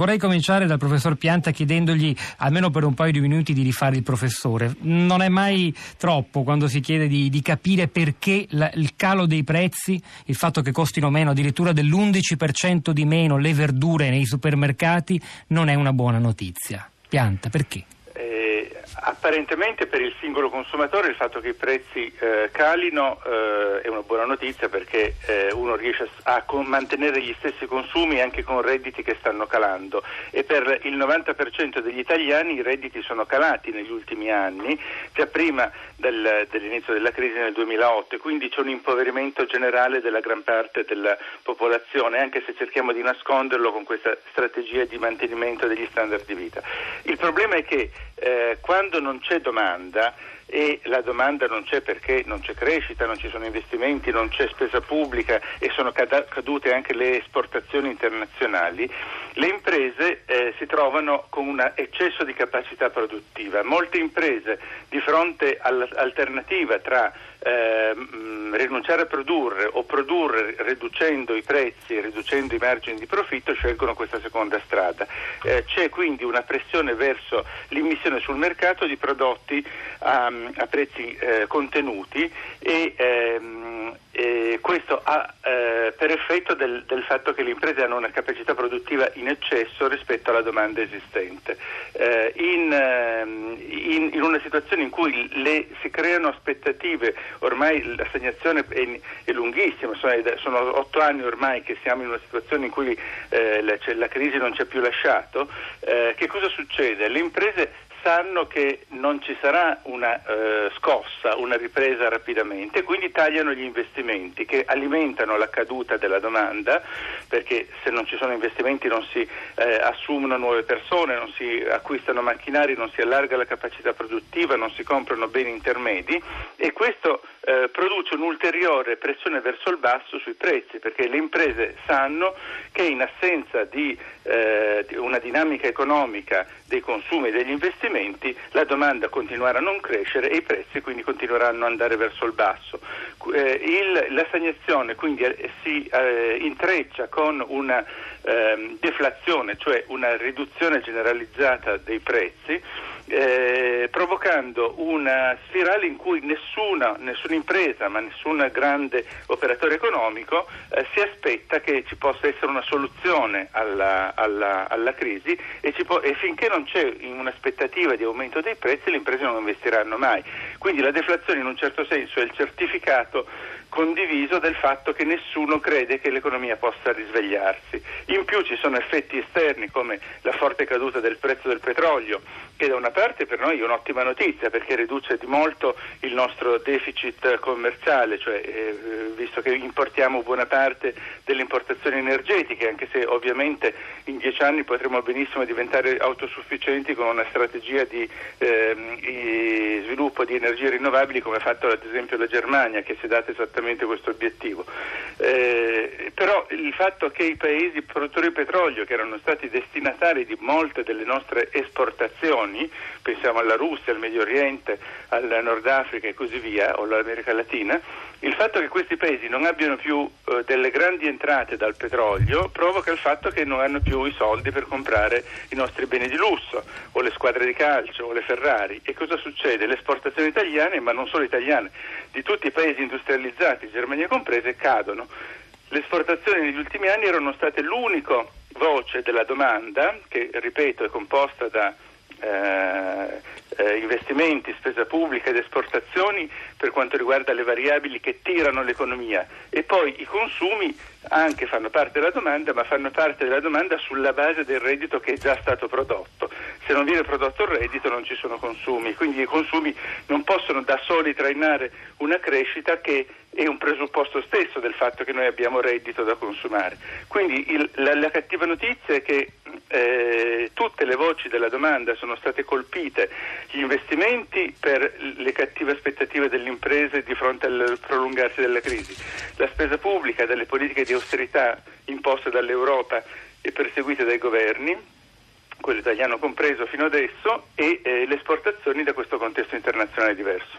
Vorrei cominciare dal professor Pianta chiedendogli almeno per un paio di minuti di rifare il professore. Non è mai troppo quando si chiede di, di capire perché la, il calo dei prezzi, il fatto che costino meno, addirittura dell'11% di meno le verdure nei supermercati, non è una buona notizia. Pianta, perché? Apparentemente per il singolo consumatore il fatto che i prezzi eh, calino eh, è una buona notizia perché eh, uno riesce a, con, mantenere gli stessi consumi anche con redditi che stanno calando e per il 90% degli italiani i redditi sono calati negli ultimi anni, già prima del, dell'inizio della crisi nel 2008 e quindi c'è un impoverimento generale della gran parte della popolazione anche se cerchiamo di nasconderlo con questa strategia di mantenimento degli standard di vita. Il problema è che eh, quando non c'è domanda e la domanda non c'è perché non c'è crescita, non ci sono investimenti, non c'è spesa pubblica e sono cadute anche le esportazioni internazionali, le imprese eh, si trovano con un eccesso di capacità produttiva. Molte imprese di fronte all'alternativa tra eh, rinunciare a produrre o produrre riducendo i prezzi e riducendo i margini di profitto scelgono questa seconda strada. Eh, c'è quindi una pressione verso l'immissione sul mercato di prodotti a, a prezzi eh, contenuti e ehm, eh, questo ha eh, per effetto del, del, fatto che le imprese hanno una capacità produttiva in eccesso rispetto alla domanda esistente. Eh, in, ehm, in, in, una situazione in cui le, si creano aspettative, ormai l'assegnazione è, è lunghissima, sono, sono, otto anni ormai che siamo in una situazione in cui eh, la, cioè, la, crisi non ci ha più lasciato, eh, che cosa succede? Le imprese sanno che non ci sarà una eh, scossa, una ripresa rapidamente, quindi tagliano gli investimenti che alimentano la caduta della domanda, perché se non ci sono investimenti non si eh, assumono nuove persone, non si acquistano macchinari, non si allarga la capacità produttiva, non si comprano beni intermedi e questo eh, produce un'ulteriore pressione verso il basso sui prezzi, perché le imprese sanno che in assenza di, eh, di una dinamica economica dei consumi e degli investimenti la domanda continuerà a non crescere e i prezzi quindi continueranno ad andare verso il basso. Eh, il, l'assegnazione quindi eh, si eh, intreccia con una ehm, deflazione, cioè una riduzione generalizzata dei prezzi eh, provocando una spirale in cui nessuna, nessuna, impresa, ma nessun grande operatore economico eh, si aspetta che ci possa essere una soluzione alla, alla, alla crisi e, può, e, finché non c'è un'aspettativa di aumento dei prezzi le imprese non investiranno mai. Quindi la deflazione in un certo senso è il certificato condiviso del fatto che nessuno crede che l'economia possa risvegliarsi. In più ci sono effetti esterni come la forte caduta del prezzo del petrolio, che da una parte per noi è un'ottima notizia perché riduce di molto il nostro deficit commerciale, cioè eh, visto che importiamo buona parte delle importazioni energetiche, anche se ovviamente in dieci anni potremo benissimo diventare autosufficienti con una strategia di eh, sviluppo di energie rinnovabili come ha fatto ad esempio la Germania che si è data esattamente questo obiettivo. Eh, però il fatto che i paesi produttori di petrolio, che erano stati destinatari di molte delle nostre esportazioni, pensiamo alla Russia, al Medio Oriente, al Nord Africa e così via, o all'America Latina, il fatto che questi paesi non abbiano più eh, delle grandi entrate dal petrolio provoca il fatto che non hanno più i soldi per comprare i nostri beni di lusso, o le squadre di calcio, o le Ferrari. E cosa succede? Le esportazioni italiane, ma non solo italiane, di tutti i paesi industrializzati, Germania comprese, cadono. Le esportazioni negli ultimi anni erano state l'unica voce della domanda, che ripeto è composta da eh, eh, investimenti, spesa pubblica ed esportazioni per quanto riguarda le variabili che tirano l'economia e poi i consumi anche fanno parte della domanda ma fanno parte della domanda sulla base del reddito che è già stato prodotto. Se non viene prodotto il reddito non ci sono consumi, quindi i consumi non possono da soli trainare una crescita che è un presupposto stesso del fatto che noi abbiamo reddito da consumare. Quindi il, la, la, cattiva notizia è che eh, tutte le voci della domanda sono state colpite, gli investimenti per le cattive aspettative delle imprese di fronte al prolungarsi della crisi, la spesa pubblica delle politiche di austerità imposte dall'Europa e perseguite dai governi, quello italiano compreso fino adesso, e eh, le esportazioni da questo contesto internazionale diverso.